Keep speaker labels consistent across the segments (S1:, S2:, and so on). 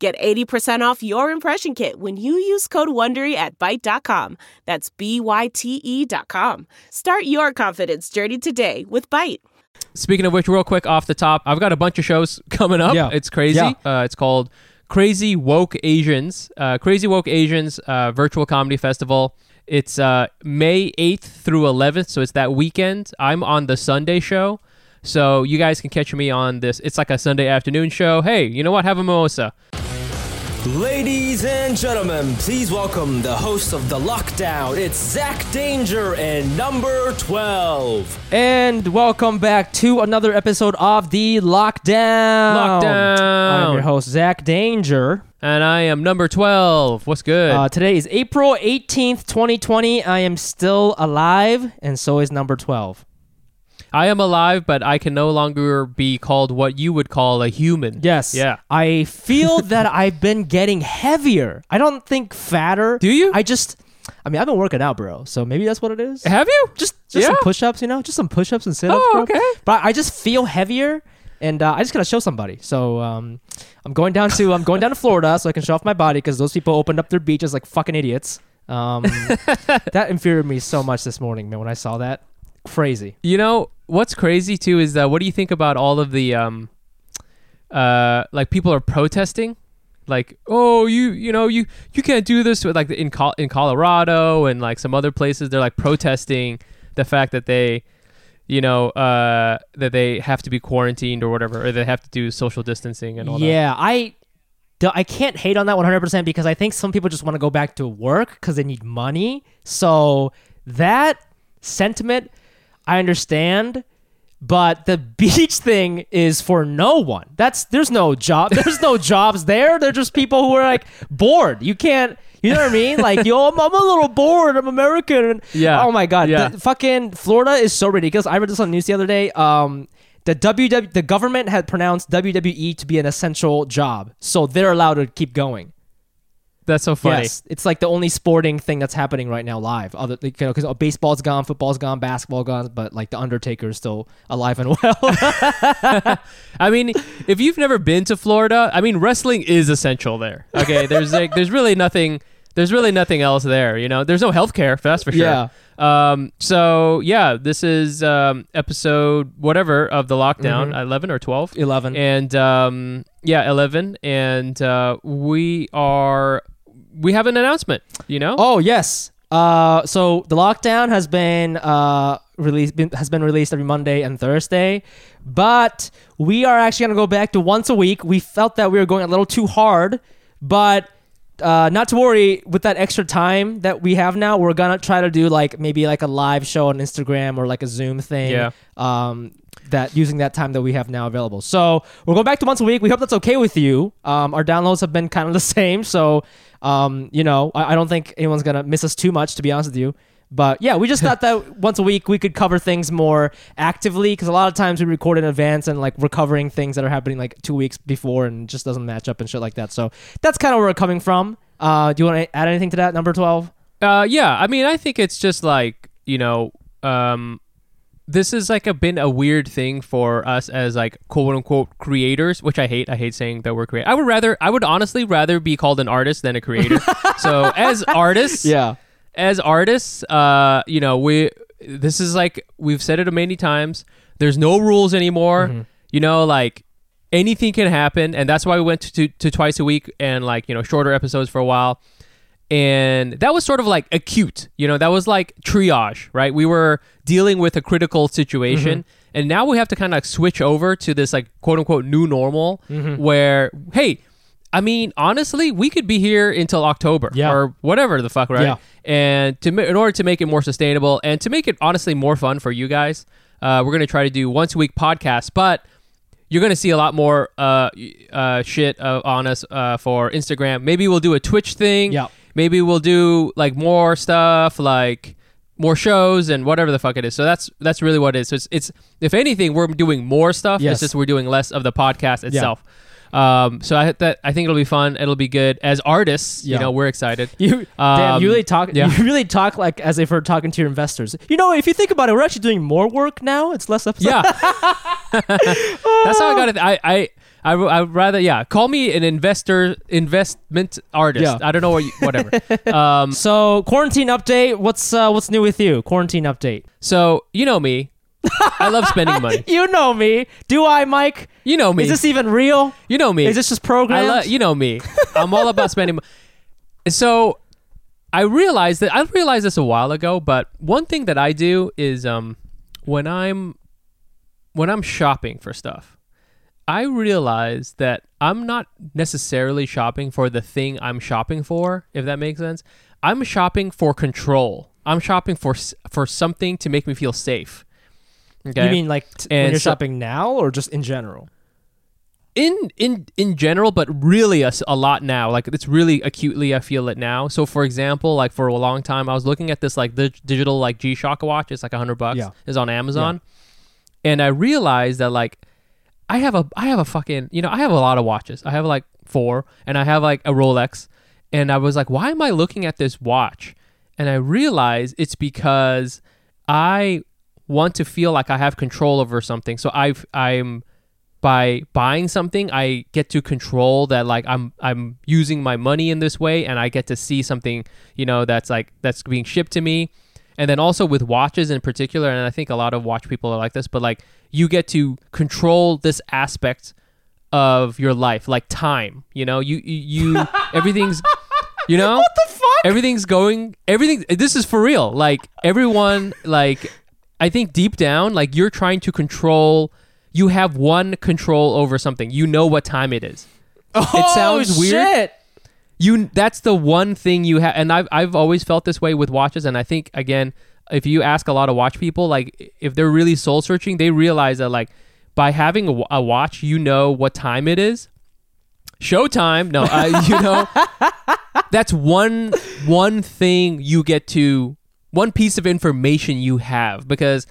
S1: Get 80% off your impression kit when you use code WONDERY at Byte.com. That's B-Y-T-E dot com. Start your confidence journey today with Byte.
S2: Speaking of which, real quick off the top, I've got a bunch of shows coming up.
S3: Yeah.
S2: It's crazy.
S3: Yeah.
S2: Uh, it's called Crazy Woke Asians. Uh, Crazy Woke Asians uh, Virtual Comedy Festival. It's uh, May 8th through 11th, so it's that weekend. I'm on the Sunday show, so you guys can catch me on this. It's like a Sunday afternoon show. Hey, you know what? Have a mimosa.
S4: Ladies and gentlemen, please welcome the host of The Lockdown. It's Zach Danger and number 12.
S3: And welcome back to another episode of the Lockdown.
S2: Lockdown.
S3: I'm your host, Zach Danger.
S2: And I am number 12. What's good?
S3: Uh, today is April 18th, 2020. I am still alive, and so is number 12.
S2: I am alive, but I can no longer be called what you would call a human.
S3: Yes.
S2: Yeah.
S3: I feel that I've been getting heavier. I don't think fatter.
S2: Do you?
S3: I just, I mean, I've been working out, bro. So maybe that's what it is.
S2: Have you?
S3: Just, just
S2: Yeah?
S3: some push-ups, you know, just some push-ups and sit-ups.
S2: Oh,
S3: bro.
S2: okay.
S3: But I just feel heavier, and uh, I just gotta show somebody. So um, I'm going down to I'm going down to Florida so I can show off my body because those people opened up their beaches like fucking idiots. Um, that infuriated me so much this morning, man. When I saw that, crazy.
S2: You know what's crazy too is that what do you think about all of the um, uh, like people are protesting, like oh you you know you you can't do this with like in Col- in Colorado and like some other places they're like protesting the fact that they you know uh that they have to be quarantined or whatever or they have to do social distancing and all that.
S3: Yeah, I. I can't hate on that 100% because I think some people just want to go back to work because they need money. So that sentiment, I understand. But the beach thing is for no one. That's there's no job. There's no jobs there. They're just people who are like bored. You can't. You know what I mean? Like, yo, I'm, I'm a little bored. I'm American. And,
S2: Yeah.
S3: Oh my god.
S2: Yeah.
S3: The- fucking Florida is so ridiculous. I read this on the news the other day. Um, the WW the government had pronounced WWE to be an essential job, so they're allowed to keep going.
S2: That's so funny.
S3: Yes, it's like the only sporting thing that's happening right now live. Other you know, because baseball's gone, football's gone, basketball gone, but like the Undertaker is still alive and well.
S2: I mean, if you've never been to Florida, I mean, wrestling is essential there. Okay, there's like, there's really nothing, there's really nothing else there. You know, there's no healthcare, that's for sure.
S3: Yeah.
S2: Um. So yeah, this is um episode whatever of the lockdown, eleven or twelve.
S3: 11.
S2: And um, yeah, eleven, and uh, we are we have an announcement. You know.
S3: Oh yes. Uh, so the lockdown has been uh released been, has been released every Monday and Thursday, but we are actually gonna go back to once a week. We felt that we were going a little too hard, but uh, not to worry. With that extra time that we have now, we're gonna try to do like maybe like a live show on Instagram or like a Zoom thing.
S2: Yeah.
S3: Um, that using that time that we have now available. So we're going back to once a week. We hope that's okay with you. Um, our downloads have been kind of the same, so um, you know, I, I don't think anyone's gonna miss us too much, to be honest with you. But yeah, we just thought that once a week we could cover things more actively because a lot of times we record in advance and like we're covering things that are happening like two weeks before and just doesn't match up and shit like that. So that's kind of where we're coming from. Uh, do you want to add anything to that, number twelve?
S2: Uh, yeah. I mean, I think it's just like you know, um, this is like a been a weird thing for us as like quote unquote creators, which I hate. I hate saying that we're creators. I would rather, I would honestly rather be called an artist than a creator. so as artists,
S3: Yeah.
S2: as artists, uh, you know, we this is like we've said it many times. There's no rules anymore. You know, like anything can happen, and that's why we went to, to to twice a week and like you know shorter episodes for a while. And that was sort of like acute, you know, that was like triage, right? We were dealing with a critical situation, and now we have to kind of like switch over to this like quote unquote new normal where, hey, I mean, honestly, we could be here until October
S3: Yeah.
S2: or whatever the fuck, right?
S3: Yeah.
S2: And to in order to make it more sustainable and to make it honestly more fun for you guys, uh, we're gonna try to do once a week podcasts, but you're gonna see a lot more uh, uh, shit uh, on us uh, for Instagram. Maybe we'll do a Twitch thing.
S3: Yeah.
S2: Maybe we'll do like more stuff, like more shows and whatever the fuck it is. So that's that's really what it is. So it's, it's if anything, we're doing more stuff.
S3: Yes.
S2: It's just we're doing less of the podcast itself. Yeah. Um, so I that I think it'll be fun. It'll be good as artists.
S3: Yeah.
S2: You know, we're excited.
S3: You, damn,
S2: Um,
S3: you really talk.
S2: yeah.
S3: You really talk like as if we're talking to your investors. You know, if you think about it, we're actually doing more work now. It's less episodes.
S2: Yeah, that's how I got it. I I. I, would rather yeah call me an investor investment artist
S3: Yeah.
S2: I don't know what you, whatever um
S3: So quarantine update. What's uh, what's new with you? Quarantine update.
S2: so you know me I love spending money
S3: You know me. Do I, Mike?
S2: you know me
S3: Is this even real?
S2: you know me
S3: Is this just
S2: I
S3: programmed?
S2: love you know me. I'm all about spending. mo- So I realized that I realized this a while ago, but one thing that I do is um when I'm when I'm shopping for stuff, I realize that I'm not necessarily shopping for the thing I'm shopping for, if that makes sense. I'm shopping for control. I'm shopping for for something to make me feel safe. Okay.
S3: You mean like t- when you're
S2: so-
S3: shopping now, or just in general?
S2: in in in general but really a, a lot now like it's really acutely i feel it now so for example like for a long time i was looking at this like the digital like g-shock watch it's like a hundred bucks
S3: Yeah.
S2: it's on amazon and i realized that like i have a i have a fucking you know i have a lot of watches. I have like four and i have like a rolex. And i was like why am i looking at this watch? And i realized it's because i want to feel like i have control over something. So i've i'm by buying something i get to control that like i'm i'm using my money in this way and i get to see something you know that's like that's being shipped to me. And then also with watches in particular and i think a lot of watch people are like this but like you get to control this aspect of your life like time you know? You you, you everything's you know? What the fuck? Everything's going everything this is for real. Like everyone like i think deep down like you're trying to control you have one control over something. You know what time it is.
S3: Oh,
S2: sounds weird.
S3: shit.
S2: you that's the one thing you have and I've, I've always felt this way with watches and i think again if you ask a lot of watch people like if they're really soul searching they realize that like by having a, a watch you know what time it is. Showtime no uh, you know that's one one thing you get to one piece of information you have because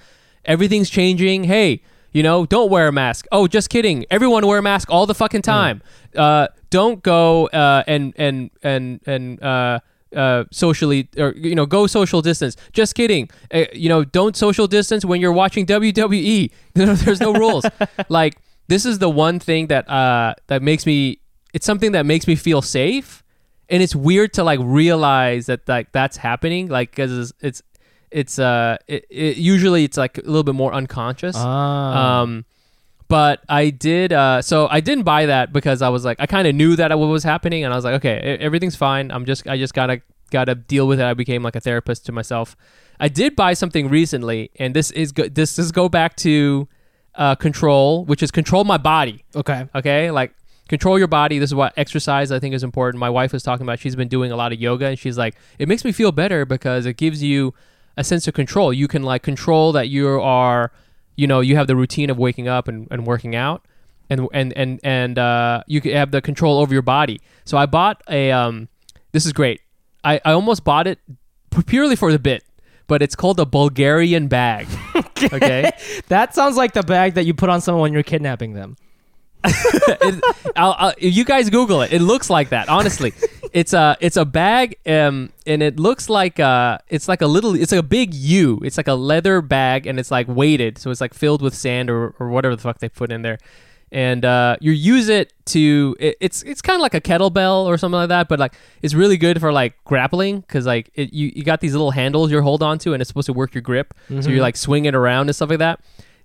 S2: everything's changing. Hey you know don't wear a mask. Oh just kidding. Everyone wear a mask all the fucking time. Uh, don't go uh, and and and and uh, socially or you know go social distance. Just kidding. Uh, you know don't social distance when you're watching WWE there's no rules. Like this is the one thing that uh that makes me it's something that makes me feel safe. And it's weird to like realize that like that's happening like because it's, it's it's uh it, it usually it's like a little bit more unconscious.
S3: Ah.
S2: um but i did uh so i didn't buy that because i was like i kind of knew that what was happening and i was like okay everything's fine. I'm just i just gotta gotta deal with it. I became like a therapist to myself. I did buy something recently and this is go- this is go back to uh control which is control my body.
S3: Okay.
S2: okay? Like control your body. This is what exercise i think is important. My wife was talking about she's been doing a lot of yoga and she's like it makes me feel better because it gives you a sense of control. You can like control that you are you know you have the routine of waking up and, and working out and and and and uh, you can have the control over your body. So i bought a um this is great. I i almost bought it purely for the bit but it's called a bulgarian bag. Okay.
S3: That sounds like the bag that you put on someone when you're kidnapping them.
S2: it, I'll, I'll, you guys Google it. It looks like that. Honestly, it's a it's a bag, um, and it looks like uh, it's like a little, it's like a big U. It's like a leather bag, and it's like weighted, so it's like filled with sand or, or whatever the fuck they put in there. And uh, you use it to it, it's it's kind of like a kettlebell or something like that, but like it's really good for like grappling because like it, you you got these little handles you hold onto, and it's supposed to work your grip, so you're like swinging around and stuff like that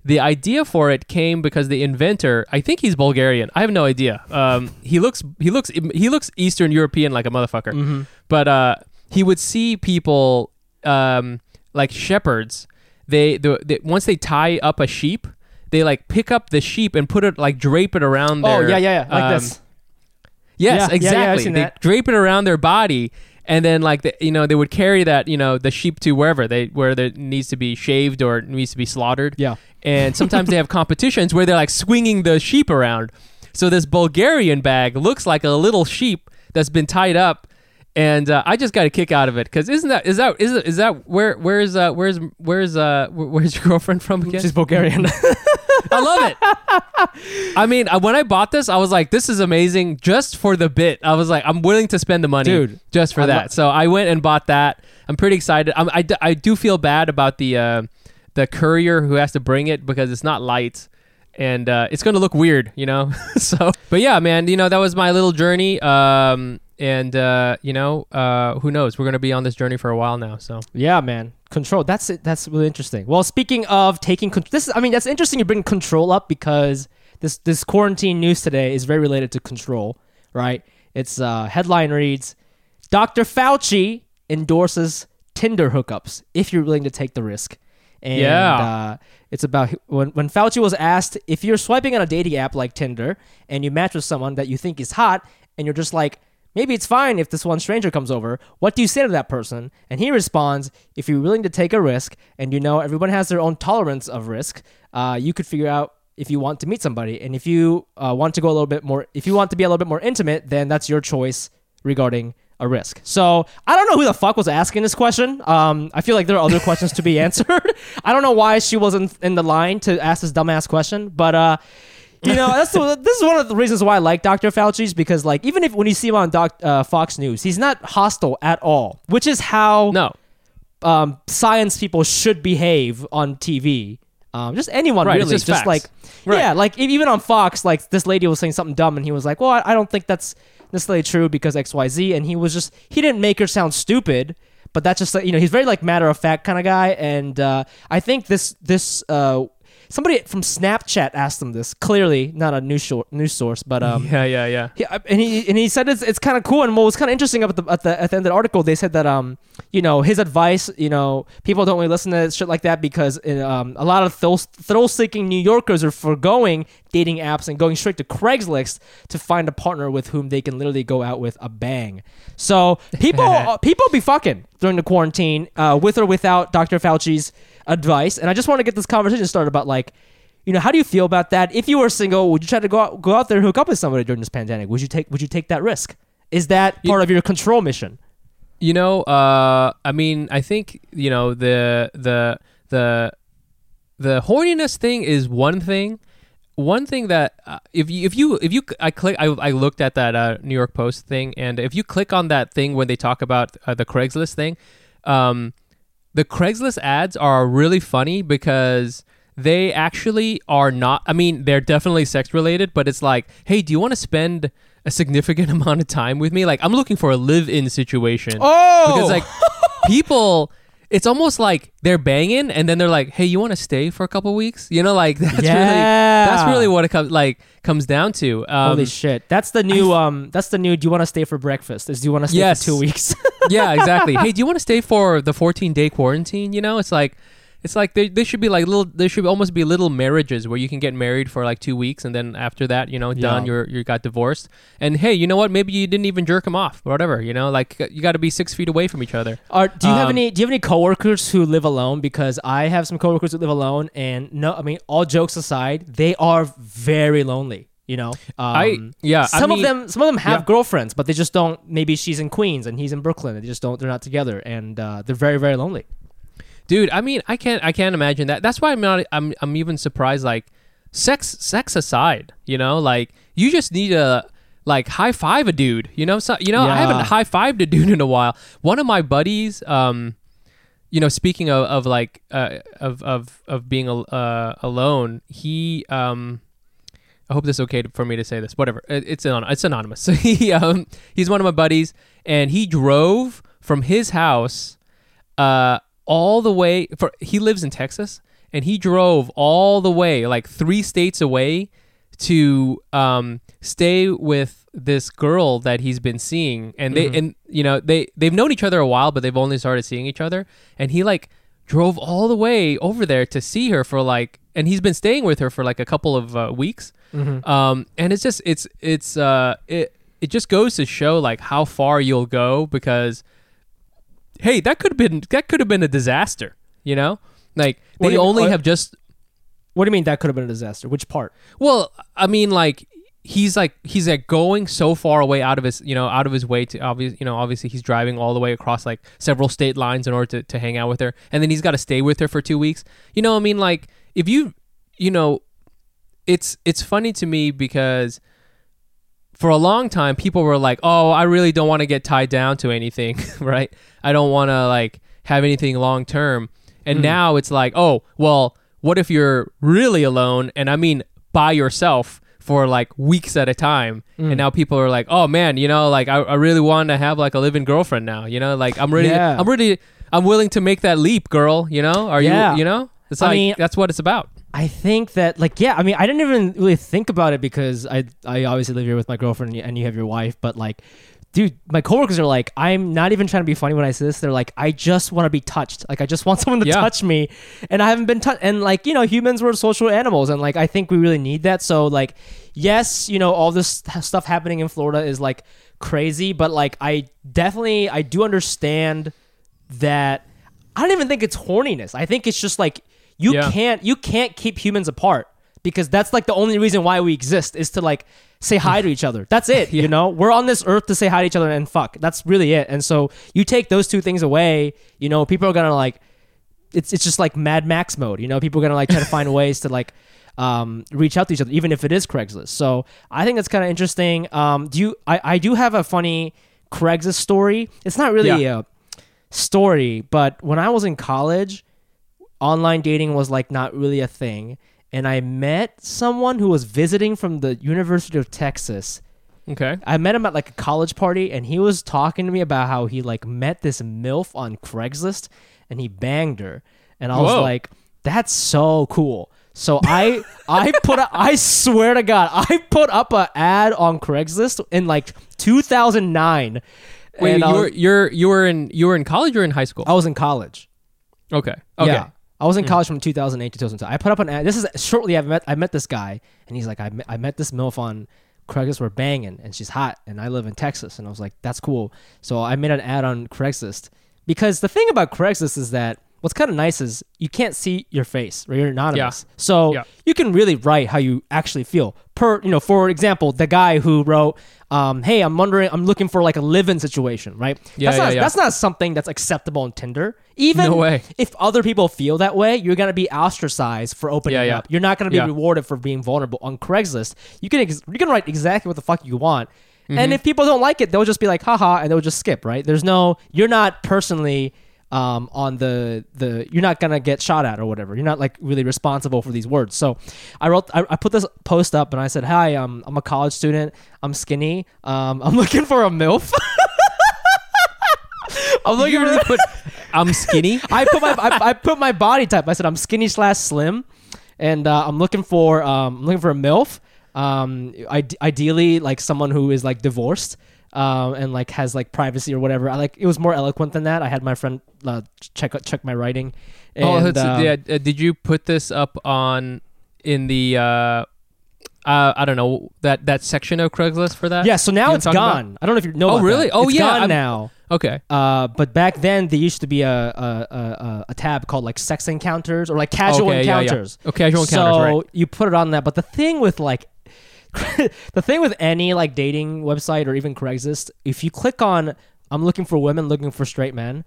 S2: the idea for it came because the inventor i think he's bulgarian i have no idea um, he looks he looks he looks eastern european like a motherfucker but uh, he would see people um, like shepherds they, the, they once they tie up a sheep they like pick up the sheep and put it like drape it around
S3: Oh
S2: their
S3: yeah, yeah, yeah. Like
S2: um,
S3: this.
S2: Yes,
S3: Yeah, yeah, yeah,
S2: exactly. they
S3: that.
S2: drape it around their body, and then like the, you know they would carry that you know the sheep to wherever they where it needs to be shaved or needs to be slaughtered.
S3: Yeah.
S2: And sometimes they have competitions where they're like swinging the sheep around. So this Bulgarian bag looks like a little sheep that's been tied up, and uh, I just got a kick out of it because isn't that is that is that, is that where where's uh where's where's uh where's your girlfriend from again?
S3: She's Bulgarian.
S2: I love it. I mean, uh, when I bought this, I was like, "This is amazing!" Just for the bit, I was like, "I'm willing to spend the money,
S3: Dude,
S2: just for
S3: I
S2: that."
S3: lo-
S2: so I went and bought that. I'm pretty excited. I'm, I, d- I do feel bad about the uh, the courier who has to bring it because it's not light and uh, it's going to look weird, you know. so, but yeah, man, you know that was my little journey. Um, and uh, you know, uh, who knows? We're going to be on this journey for a while now. So
S3: Yeah, man. Control. That's it. That's really interesting. Well, speaking of taking con- this, is, I mean, that's interesting. You bring control up because this this quarantine news today is very related to control, right? Its uh, headline reads: Dr. Fauci endorses Tinder hookups if you're willing to take the risk. And,
S2: Yeah.
S3: Uh, it's about when when Fauci was asked if you're swiping on a dating app like Tinder and you match with someone that you think is hot, and you're just like, maybe it's fine if this one stranger comes over. What do you say to that person? And he responds, if you're willing to take a risk, and you know everyone has their own tolerance of risk, uh, you could figure out if you want to meet somebody. And if you uh, want to go a little bit more, if you want to be a little bit more intimate, then that's your choice regarding a risk. So I don't know who the fuck was asking this question. Um, I feel like there are other questions to be answered. I don't know why she wasn't in the line to ask this dumbass question, but uh, you know, that's the, this is one of the reasons why I like Dr. Fauci's because like even if when you see him on Doc, uh, Fox News, he's not hostile at all, which is how
S2: no,
S3: um, science people should behave on TV. Um, just anyone
S2: Right,
S3: really,
S2: just
S3: just, like
S2: Right.
S3: yeah, like even on Fox, like this lady was saying something dumb, and he was like, "Well, I, I don't think that's necessarily true because XYZ. And he was just he didn't make her sound stupid, but that's just you know he's very like matter of fact kind of guy, and uh, I think this this uh, somebody from Snapchat asked him this clearly, not a news shor- news source, but um,
S2: yeah, yeah, yeah.
S3: yeah, and he and he said it's it's kind of cool. And what was kind of interesting about the at the at the end of the article, they said that um you know his advice, you know people don't really listen to shit like that because um a lot of thrill thrill seeking New Yorkers are foregoing dating apps and going straight to Craigslist to find a partner with whom they can literally go out with a bang. So people uh, people be fucking during the quarantine, uh, with or without Dr. Fauci's advice. And I just want to get this conversation started about like you know, how do you feel about that? If you were single, would you try to go out, go out there and hook up with somebody during this pandemic? Would you take Would you take that risk? Is that part of your control mission?
S2: You know, uh, I mean, I think you know the the the the horniness thing is one thing. One thing that uh, if you if you if you I click I, I looked at that uh, New York Post thing and if you click on that thing when they talk about uh, the Craigslist thing, um, the Craigslist ads are really funny because they actually are not I mean they're definitely sex related but it's like hey do you want to spend a significant amount of time with me like I'm looking for a live in situation
S3: Oh!
S2: because like people it's almost like they're banging and then they're like hey you want to stay for a couple weeks you know like that's really that's really what it comes like comes down to um,
S3: Holy shit! That's the new um. That's the new. Do you want to stay for breakfast? Is do you want to stay
S2: Yes.
S3: for two weeks?
S2: yeah, exactly. hey, do you want to stay for the 14 day quarantine? You know, it's like, it's like they, they should be like little. There should almost be little marriages where you can get married for like two weeks and then after that, you know, done.
S3: Yeah.
S2: You're you got divorced. And hey, you know what? Maybe you didn't even jerk him off, or whatever. You know, like you got to be six feet away from each other.
S3: Or do you have
S2: Um,
S3: any? Do you have any coworkers who live alone? Because I have some coworkers who live alone, and no, I mean, all jokes aside, they are very lonely. You know, um,
S2: I yeah. I
S3: some
S2: mean-
S3: of them, some of them have
S2: yeah.
S3: girlfriends, but they just don't. Maybe she's in Queens and he's in Brooklyn. and They just don't. They're not together, and uh, they're very, very lonely.
S2: Dude i mean i can't i can't imagine that that's why i'm not i'm, I'm even surprised like sex sex aside you know like you just need to like high five a dude you know so you know i haven't high fived a dude in a while one of my buddies um you know speaking of, of like uh, of of of being uh, alone he um I hope this is okay for me to say this. Whatever, It- it's anon- it's anonymous. he um, he's one of my buddies, and he drove from his house uh, all the way. For he lives in Texas, and he drove all the way, like three states away, to um, stay with this girl that he's been seeing. And they and you know they they've known each other a while, but they've only started seeing each other. And he like drove all the way over there to see her for like, and he's been staying with her for like a couple of uh, weeks. Um, and it's just it's it's uh it it just goes to show like how far you'll go because hey that could have been that could have been a disaster you know like
S3: What
S2: they
S3: you-
S2: only
S3: what-
S2: have just
S3: What do you mean that could have been a disaster? Which part?
S2: well i mean like he's like he's like going so far away out of his you know out of his way to obviously you know obviously he's driving all the way across like several state lines in order to, to hang out with her and then he's got to stay with her for two weeks you know i mean like if you you know it's it's funny to me because for a long time people were like oh i really don't want to get tied down to anything right? I don't want to like have anything long term and hmm. now it's like oh well what if you're really alone and i mean by yourself for like weeks at a time? And hmm. now people are like oh man you know like i, I really want to have like a living girlfriend now you know? Like i'm ready
S3: Yeah.
S2: i'm ready i'm willing to make that leap girl you know? Are
S3: Yeah.
S2: you you know? It's
S3: I
S2: like
S3: mean-
S2: that's what it's about
S3: I think that like yeah, I mean I didn't even really think about it because I I obviously live here with my girlfriend and you, have your wife, but like dude, my coworkers are like I'm not even trying to be funny when I say this. They're like I just want to be touched. Like I just want someone to
S2: Yeah.
S3: touch me and I haven't been touched and like you know humans were social animals and like I think we really need that. So like yes, you know all this stuff happening in Florida is like crazy, but like I definitely I do understand that I don't even think it's horniness. I think it's just like you
S2: Yeah.
S3: can't you can't keep humans apart because that's like the only reason why we exist is to like say hi to each other. That's it. You know, we're on this earth to say hi to each other and fuck. That's really it. And so you take those two things away, you know, people are gonna like it's it's just like Mad Max mode. You know, people are gonna like try to find ways to like um, reach out to each other, even if it is Craigslist. So I think that's kind of interesting. Um, do you? I, I do have a funny Craigslist story. It's not really
S2: Yeah.
S3: a story, but when I was in college, online dating was like not really a thing, and I met someone who was visiting from the University of Texas.
S2: okay
S3: I met him at like a college party, and he was talking to me about how he like met this milf on Craigslist, and he banged her, and I was like, "That's so cool." So I I put a, I swear to God I put up an ad on Craigslist in like 2009.
S2: wait you um,
S3: were
S2: you're you were in you were in college or in high school
S3: I was in college.
S2: okay okay
S3: Yeah. I was in hmm. college from 2008 to 2002. I put up an ad. This is shortly I met I met this guy, and he's like, I met, I met this milf on Craigslist. We're banging, and she's hot, and I live in Texas. And I was like, that's cool. So I made an ad on Craigslist because the thing about Craigslist is that what's kind of nice is you can't see your face, right? You're anonymous, so
S2: Yeah.
S3: you can really write how you actually feel. Per, you know, for example, the guy who wrote, um, "Hey, I'm wondering, I'm looking for like a live-in situation, right?
S2: Yeah,
S3: that's
S2: yeah,
S3: not
S2: yeah.
S3: that's not something that's acceptable on Tinder. Even
S2: No way.
S3: if other people feel that way, you're gonna be ostracized for opening
S2: Yeah, yeah.
S3: up. You're not gonna be
S2: Yeah.
S3: rewarded for being vulnerable on Craigslist. You can ex- you can write exactly what the fuck you want,
S2: Mm-hmm.
S3: and if people don't like it, they'll just be like, haha, and they'll just skip. Right? There's no. You're not personally. Um, on the the you're not gonna get shot at or whatever. You're not like really responsible for these words. So, I wrote I, I put this post up and I said, "Hi, um, I'm a college student. I'm skinny. Um, I'm looking for a milf. I'm looking for
S2: put i'm skinny
S3: I put my I, I put my body type. I said I'm skinny slash slim, and uh, I'm looking for um I'm looking for a milf. Um, ide- ideally like someone who is like divorced. Um, and like has like privacy or whatever. I like it was more eloquent than that. I had my friend uh, check check my writing. And,
S2: oh, that's,
S3: um,
S2: yeah. uh, Did you put this up on in the uh, uh, I don't know that that section of Craigslist for that?
S3: yeah. So
S2: You
S3: now
S2: know
S3: it's gone. I don't know if you know.
S2: Oh,
S3: about
S2: really?
S3: that.
S2: Oh,
S3: It's
S2: yeah,
S3: gone
S2: I'm-
S3: now.
S2: Okay.
S3: Uh, but back then there used to be a a, a, a tab called like sex encounters or like casual
S2: Okay, yeah, yeah.
S3: encounters.
S2: Oh, casual encounters,
S3: So
S2: right.
S3: you put it on that. But the thing with like the thing with any like dating website or even Craigslist, if you click on I'm looking for women looking for straight men,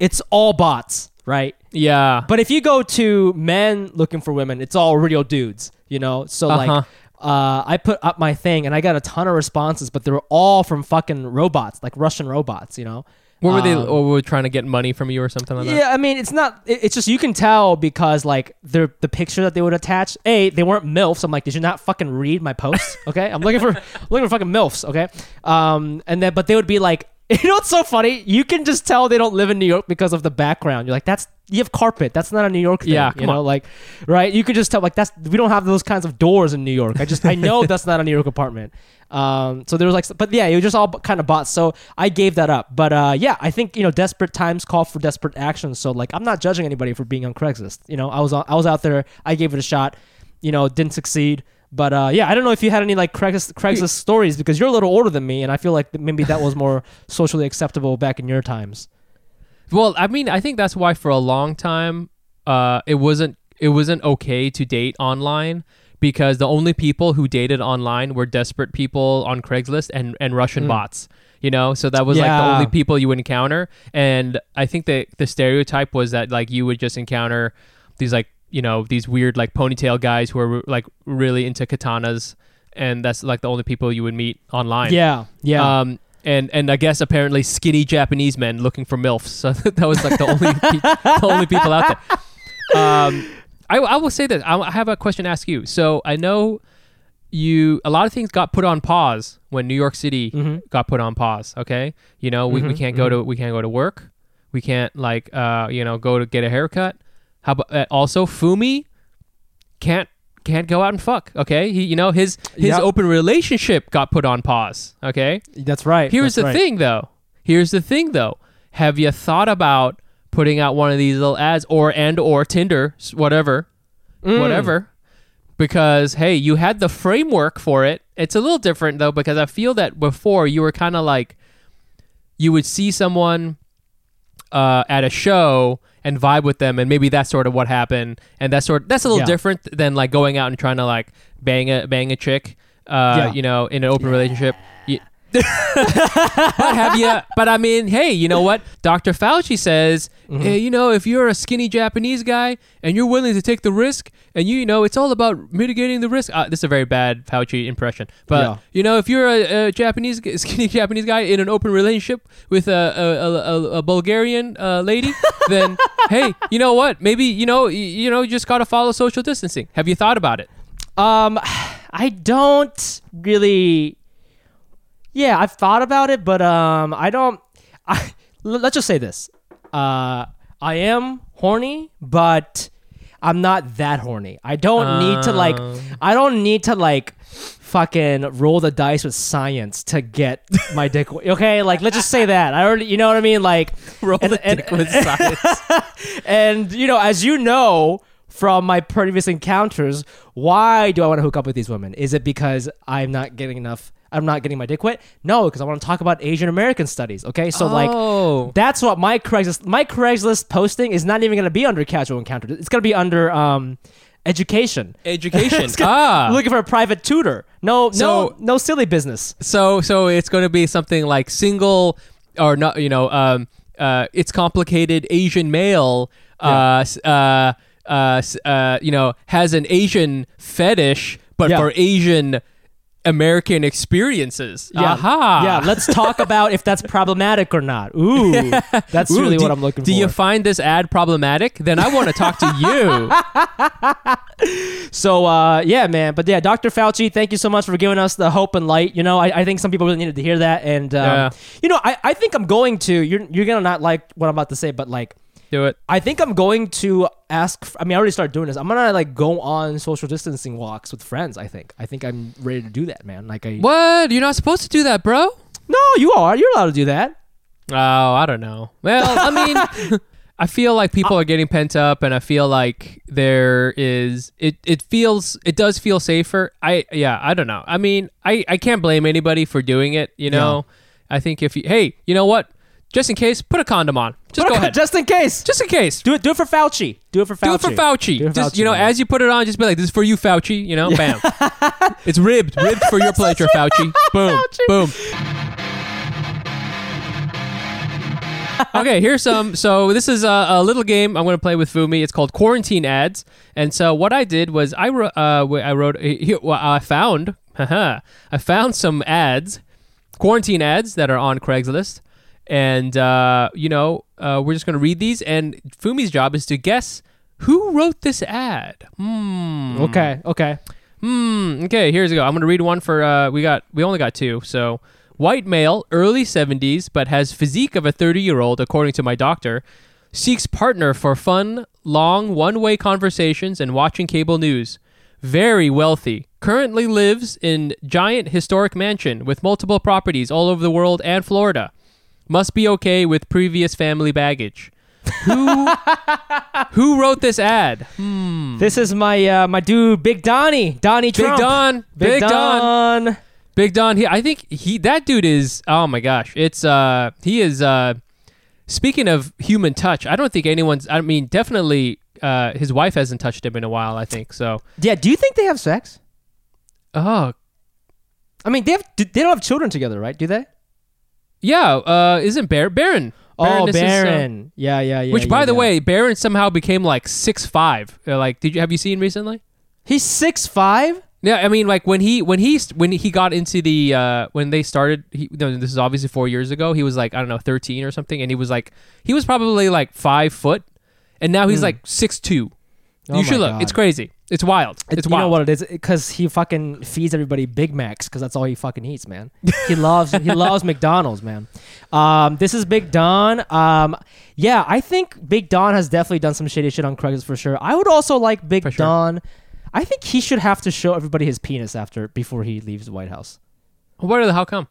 S3: it's all bots, right?
S2: Yeah.
S3: But if you go to men looking for women, it's all real dudes, you know? So like
S2: Uh-huh.
S3: uh, I put up my thing and I got a ton of responses, but they were all from fucking robots, like Russian robots, you know?
S2: What were they?
S3: Um,
S2: Or were they trying to get money from you or something like that?
S3: yeah, I mean, it's not. it- It's just you can tell because like the the picture that they would attach. A, they weren't milfs. I'm like, did you not fucking read my posts? Okay, I'm looking for looking for fucking milfs. Okay, um, and then but they would be like, you know what's so funny? You can just tell they don't live in New York because of the background. You're like, that's you have carpet. That's not a New York thing.
S2: Yeah,
S3: you know,
S2: on.
S3: like, right? You could just tell like that's we don't have those kinds of doors in New York. I just I know that's not a New York apartment. Um, so there was like, but yeah, it was just all kind of bots. So I gave that up. But uh, yeah, I think you know, desperate times call for desperate actions. So like, I'm not judging anybody for being on Craigslist. You know, I was on, I was out there. I gave it a shot. You know, didn't succeed. But uh, yeah, I don't know if you had any like Craigslist, Craigslist stories because you're a little older than me, and I feel like maybe that was more socially acceptable back in your times.
S2: Well, I mean, I think that's why for a long time, uh, it wasn't it wasn't okay to date online because the only people who dated online were desperate people on Craigslist and and Russian bots. You know, so that was like the
S3: Mm.
S2: Only people you would encounter. And I think that the stereotype was that like you would just encounter these like you know these weird like ponytail guys who are like really into katanas, and that's like the only people you would meet online.
S3: Yeah, yeah.
S2: Um, and and I guess apparently skinny Japanese men looking for milfs. So that was like the only pe- the only people out there. Um, I, I will say this. I I have a question to ask you. So I know you a lot of things got put on pause when New York City got put on pause. Okay, you know we, we can't go to we can't go to work. We can't like uh you know go to get a haircut. How about uh, also Fumi can't can't go out and fuck. Okay, he you know his his
S3: Yep.
S2: open relationship got put on pause. Okay,
S3: That's right.
S2: Here's
S3: that's
S2: the
S3: right.
S2: thing, though. Here's the thing, though. Have you thought about putting out one of these little ads, or and or Tinder, whatever,
S3: Mm.
S2: whatever? Because hey, you had the framework for it. It's a little different though, because I feel that before you were kind of like, you would see someone uh, at a show and vibe with them, and maybe that's sort of what happened. And that's sort of, that's a little
S3: Yeah.
S2: different than like going out and trying to like bang a bang a chick, uh,
S3: Yeah.
S2: you know, in an open relationship. You- but have you? But I mean, hey, you know what? Dr. Fauci says,
S3: Mm-hmm.
S2: hey, you know, if you're a skinny Japanese guy and you're willing to take the risk, and you, you know, it's all about mitigating the risk. Uh, this is a very bad Fauci impression, but
S3: Yeah.
S2: you know, if you're a, a Japanese skinny Japanese guy in an open relationship with a a, a, a, a Bulgarian uh, lady, then hey, you know what? Maybe you know, y- you know, you just gotta follow social distancing. Have you thought about it?
S3: Um, I don't really. Yeah, I've thought about it, but um, I don't. I let's just say this. Uh, I am horny, but I'm not that horny. I don't need to like.
S2: Um.
S3: I don't need to like fucking roll the dice with science to get my dick. Okay, like let's just say that. I already, you know what I mean? Like
S2: Roll
S3: and-
S2: the
S3: and-
S2: dick with science.
S3: and you know, as you know from my previous encounters, why do I want to hook up with these women? Is it because I'm not getting enough? I'm not getting my dick wet. No, because I want to talk about Asian American studies. Okay, so
S2: Oh.
S3: like that's what my Craigslist my Craigslist posting is not even going to be under casual encounter. It's going to be under um education.
S2: Education.
S3: Gonna-
S2: ah,
S3: looking for a private tutor. No,
S2: So-
S3: no, no silly business.
S2: So so it's going to be something like single or not, you know, um, uh, it's complicated Asian male, uh, uh, uh, uh, you know, has an Asian fetish, but
S3: Yeah.
S2: for Asian American experiences.
S3: Yeah.
S2: Aha.
S3: Yeah, let's talk about if that's problematic or not. Ooh, that's
S2: Ooh,
S3: really
S2: do-
S3: what I'm looking
S2: do
S3: for.
S2: Do you find this ad problematic? Then I want to talk to you.
S3: So uh, yeah, man. But yeah, Dr. Fauci, thank you so much for giving us the hope and light. You know, I, I think some people really needed to hear that. And um,
S2: Yeah.
S3: you know, I, I think I'm going to. You're you're gonna not like what I'm about to say, but like.
S2: Do it.
S3: I think I'm going to ask. I mean, I already started doing this. I'm gonna like go on social distancing walks with friends. I think. I think I'm ready to do that, man. Like I.
S2: What? You're not supposed to do that, bro.
S3: No, you are. You're allowed to do that.
S2: Oh, I don't know. Well, I mean, I feel like people are getting pent up, and I feel like there is it. It feels it does feel safer. I yeah. I don't know. I mean, I I can't blame anybody for doing it. You know, I think if you hey, you know what? Just in case, put a condom on. Just go ahead.
S3: Just in case.
S2: Just in case.
S3: do it. Do it for Fauci. Do it for Fauci.
S2: Do it for Fauci.
S3: Do it for
S2: just you know,
S3: man.
S2: as you put it on, just be like, "This is for you, Fauci." You know, bam. it's ribbed, ribbed for your pleasure, Fauci. Boom, boom. okay, here's some. So this is a, a little game I'm going to play with Fumi. It's called Quarantine Ads. And so what I did was I wrote. Uh, wh- I wrote. Here, well, I found. haha, I found some ads, quarantine ads that are on Craigslist, and uh, you know uh, we're just going to read these. And Fumi's job is to guess who wrote this ad. Hmm.
S3: Okay. Okay.
S2: Hmm. Okay. Here's a go. I'm gonna read one for. Uh, we got. We only got two. So, white male, early 70s, but has physique of a 30 year old, according to my doctor. Seeks partner for fun, long one-way conversations and watching cable news. Very wealthy. Currently lives in giant historic mansion with multiple properties all over the world and Florida. Must be okay with previous family baggage. Who who wrote this ad?
S3: This is my uh, my dude, Big Donnie, Donnie
S2: Big
S3: Trump.
S2: Don.
S3: Big,
S2: Big Don.
S3: Don.
S2: Big Don, he, I think he that dude is oh my gosh, it's uh he is uh speaking of human touch, I don't think anyone's I mean definitely uh, his wife hasn't touched him in a while. I think so.
S3: Yeah. Do you think they have sex?
S2: Oh
S3: I mean, they have. They don't have children together, right? Do they?
S2: Yeah, uh, isn't Bar- Barron?
S3: Oh,
S2: is, uh,
S3: Barron. yeah, yeah, yeah.
S2: which, by
S3: yeah,
S2: the
S3: yeah.
S2: way, Barron somehow became like six five. Uh, like, did you have you seen recently?
S3: he's six five.
S2: Yeah, I mean, like when he when he when he got into the uh, when they started. He, no, this is obviously four years ago. He was like I don't know thirteen or something, and he was like he was probably like five foot, and now he's like six two.
S3: Oh
S2: you should look.
S3: God.
S2: It's crazy. It's wild. It's
S3: you
S2: wild.
S3: know what it is? Because he fucking feeds everybody Big Macs because that's all he fucking eats, man. He loves he loves McDonald's, man. Um, this is Big Don. Um, yeah, I think Big Don has definitely done some shady shit on Craigslist for sure. I would also like Big
S2: For sure.
S3: Don. I think he should have to show everybody his penis after before he leaves the White House.
S2: What the? How come?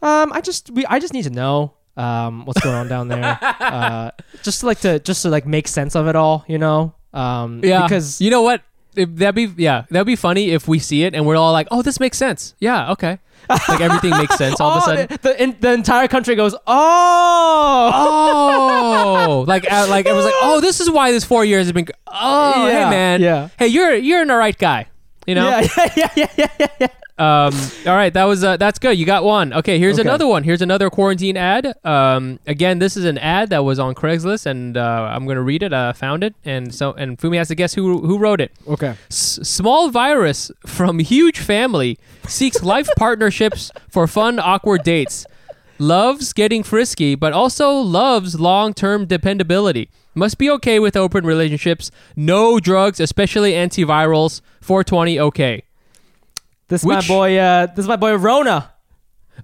S3: Um, I just we I just need to know um what's going on down there. uh, just to like to just to like make sense of it all, you know. Um,
S2: Yeah,
S3: because
S2: you know what? If that'd be yeah, that'd be funny if we see it and we're all like, oh, this makes sense. Yeah, okay. Like everything makes sense all of a
S3: Oh,
S2: sudden.
S3: the, the, in, the entire country goes, oh,
S2: Oh, like uh, like it was like, oh, this is why this four years has been. Oh,
S3: Yeah,
S2: hey man,
S3: yeah.
S2: Hey, you're you're an alright guy. You know.
S3: yeah, yeah, yeah, yeah, yeah, yeah.
S2: Um. All right, that was uh, that's good. You got one. Okay, here's
S3: Okay.
S2: another one. Here's another quarantine ad. Um. Again, this is an ad that was on Craigslist, and uh, I'm gonna read it. I found it, and so and Fumi has to guess who who wrote it.
S3: Okay.
S2: S- small virus from huge family seeks life partnerships for fun, awkward dates. Loves getting frisky, but also loves long term dependability. Must be okay with open relationships. No drugs, especially antivirals. 420, okay.
S3: This is
S2: Which-
S3: my boy. Uh, this is my boy Rona.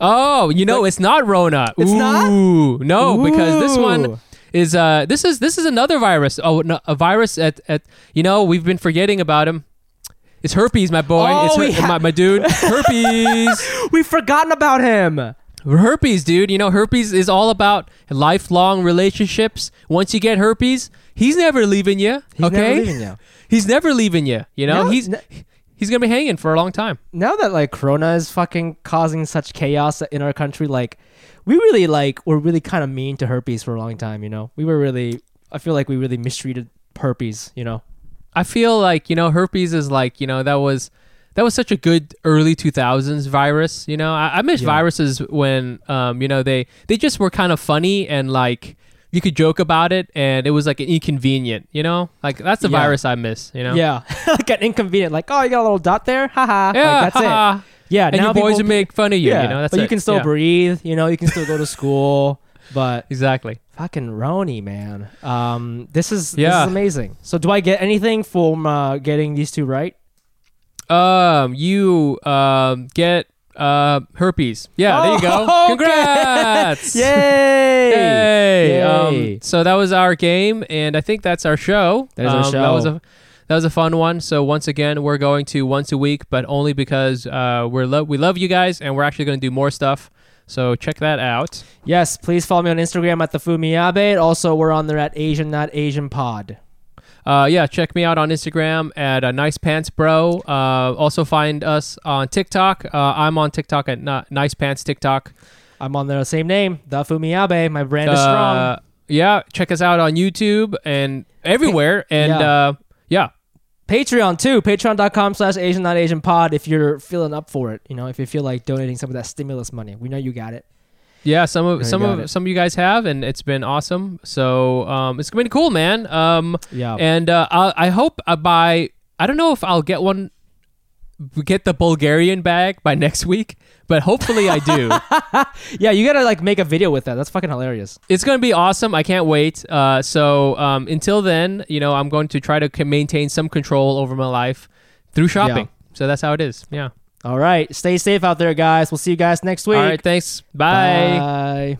S2: Oh, you know, it's not Rona.
S3: It's not?
S2: Ooh, no, because this
S3: Ooh.
S2: one is uh this is this is another virus. Oh, no, a virus at at you know we've been forgetting about him. It's herpes, my boy.
S3: Oh,
S2: it's her-
S3: we ha-
S2: my, my dude. Herpes.
S3: We've forgotten about him.
S2: herpes, dude. You know, herpes is all about lifelong relationships. Once you get herpes, he's never leaving you.
S3: He's
S2: okay,
S3: never leaving you.
S2: he's never leaving you. You know,
S3: No,
S2: he's
S3: no-
S2: he's gonna be hanging for a long time.
S3: Now that like Corona is fucking causing such chaos in our country, like we really like were really kind of mean to herpes for a long time. You know, we were really. I feel like we really mistreated herpes. You know.
S2: I feel like you know herpes is like you know that was that was such a good early 2000s virus. You know, I, I miss
S3: Yeah.
S2: viruses when um you know they they just were kind of funny and like you could joke about it and it was like an inconvenient. You know, like that's the
S3: Yeah.
S2: virus I miss. You know,
S3: Yeah, like an inconvenient, like oh, you got a little dot there, haha.
S2: yeah,
S3: like, that's it. Yeah,
S2: And
S3: now
S2: your boys
S3: people
S2: would make fun of you.
S3: yeah,
S2: you know, that's
S3: but you can still
S2: Yeah.
S3: breathe. You know, you can still go to school. But
S2: Exactly.
S3: fucking Roni, man. Um, this is this
S2: Yeah.
S3: is amazing. So, do I get anything from uh, getting these two right?
S2: Um, you um get uh herpes. Yeah, there you go.
S3: Oh, okay.
S2: Congrats.
S3: Yay!
S2: Yay!
S3: Yay.
S2: Um, so that was our game, and I think that's our show.
S3: That is our
S2: Um, That was a that was a fun one. So once again, we're going to once a week, but only because uh, we're lo- we love you guys, and we're actually going to do more stuff. So check that out.
S3: Yes, please follow me on Instagram at the Fumiabe. Also, we're on there at Asian Not Asian Pod.
S2: Uh, yeah, check me out on Instagram at uh, Nice Pants Bro. Uh, also find us on TikTok. Uh, I'm on TikTok at Ni- Nice Pants TikTok.
S3: I'm on the same name, the Fumiabe. My brand is strong.
S2: Uh, yeah, check us out on YouTube and everywhere. And
S3: Yeah.
S2: uh, yeah,
S3: Patreon too. Patreon.com slash Asian Not Asian Pod. If you're feeling up for it, you know, if you feel like donating some of that stimulus money, we know you got it.
S2: Yeah, some of some of
S3: it.
S2: some of you guys have, and it's been awesome. So um, it's been cool, man. Um,
S3: Yeah.
S2: and uh, I, I hope uh, by I don't know if I'll get one, get the Bulgarian bag by next week, but hopefully I do.
S3: yeah, you gotta like make a video with that. That's fucking hilarious.
S2: it's gonna be awesome. I can't wait. Uh, so um, until then, you know, I'm going to try to maintain some control over my life through shopping. So that's how it is. Yeah.
S3: All right. Stay safe out there, guys. We'll see you guys next week.
S2: All right. Thanks. Bye.
S3: Bye.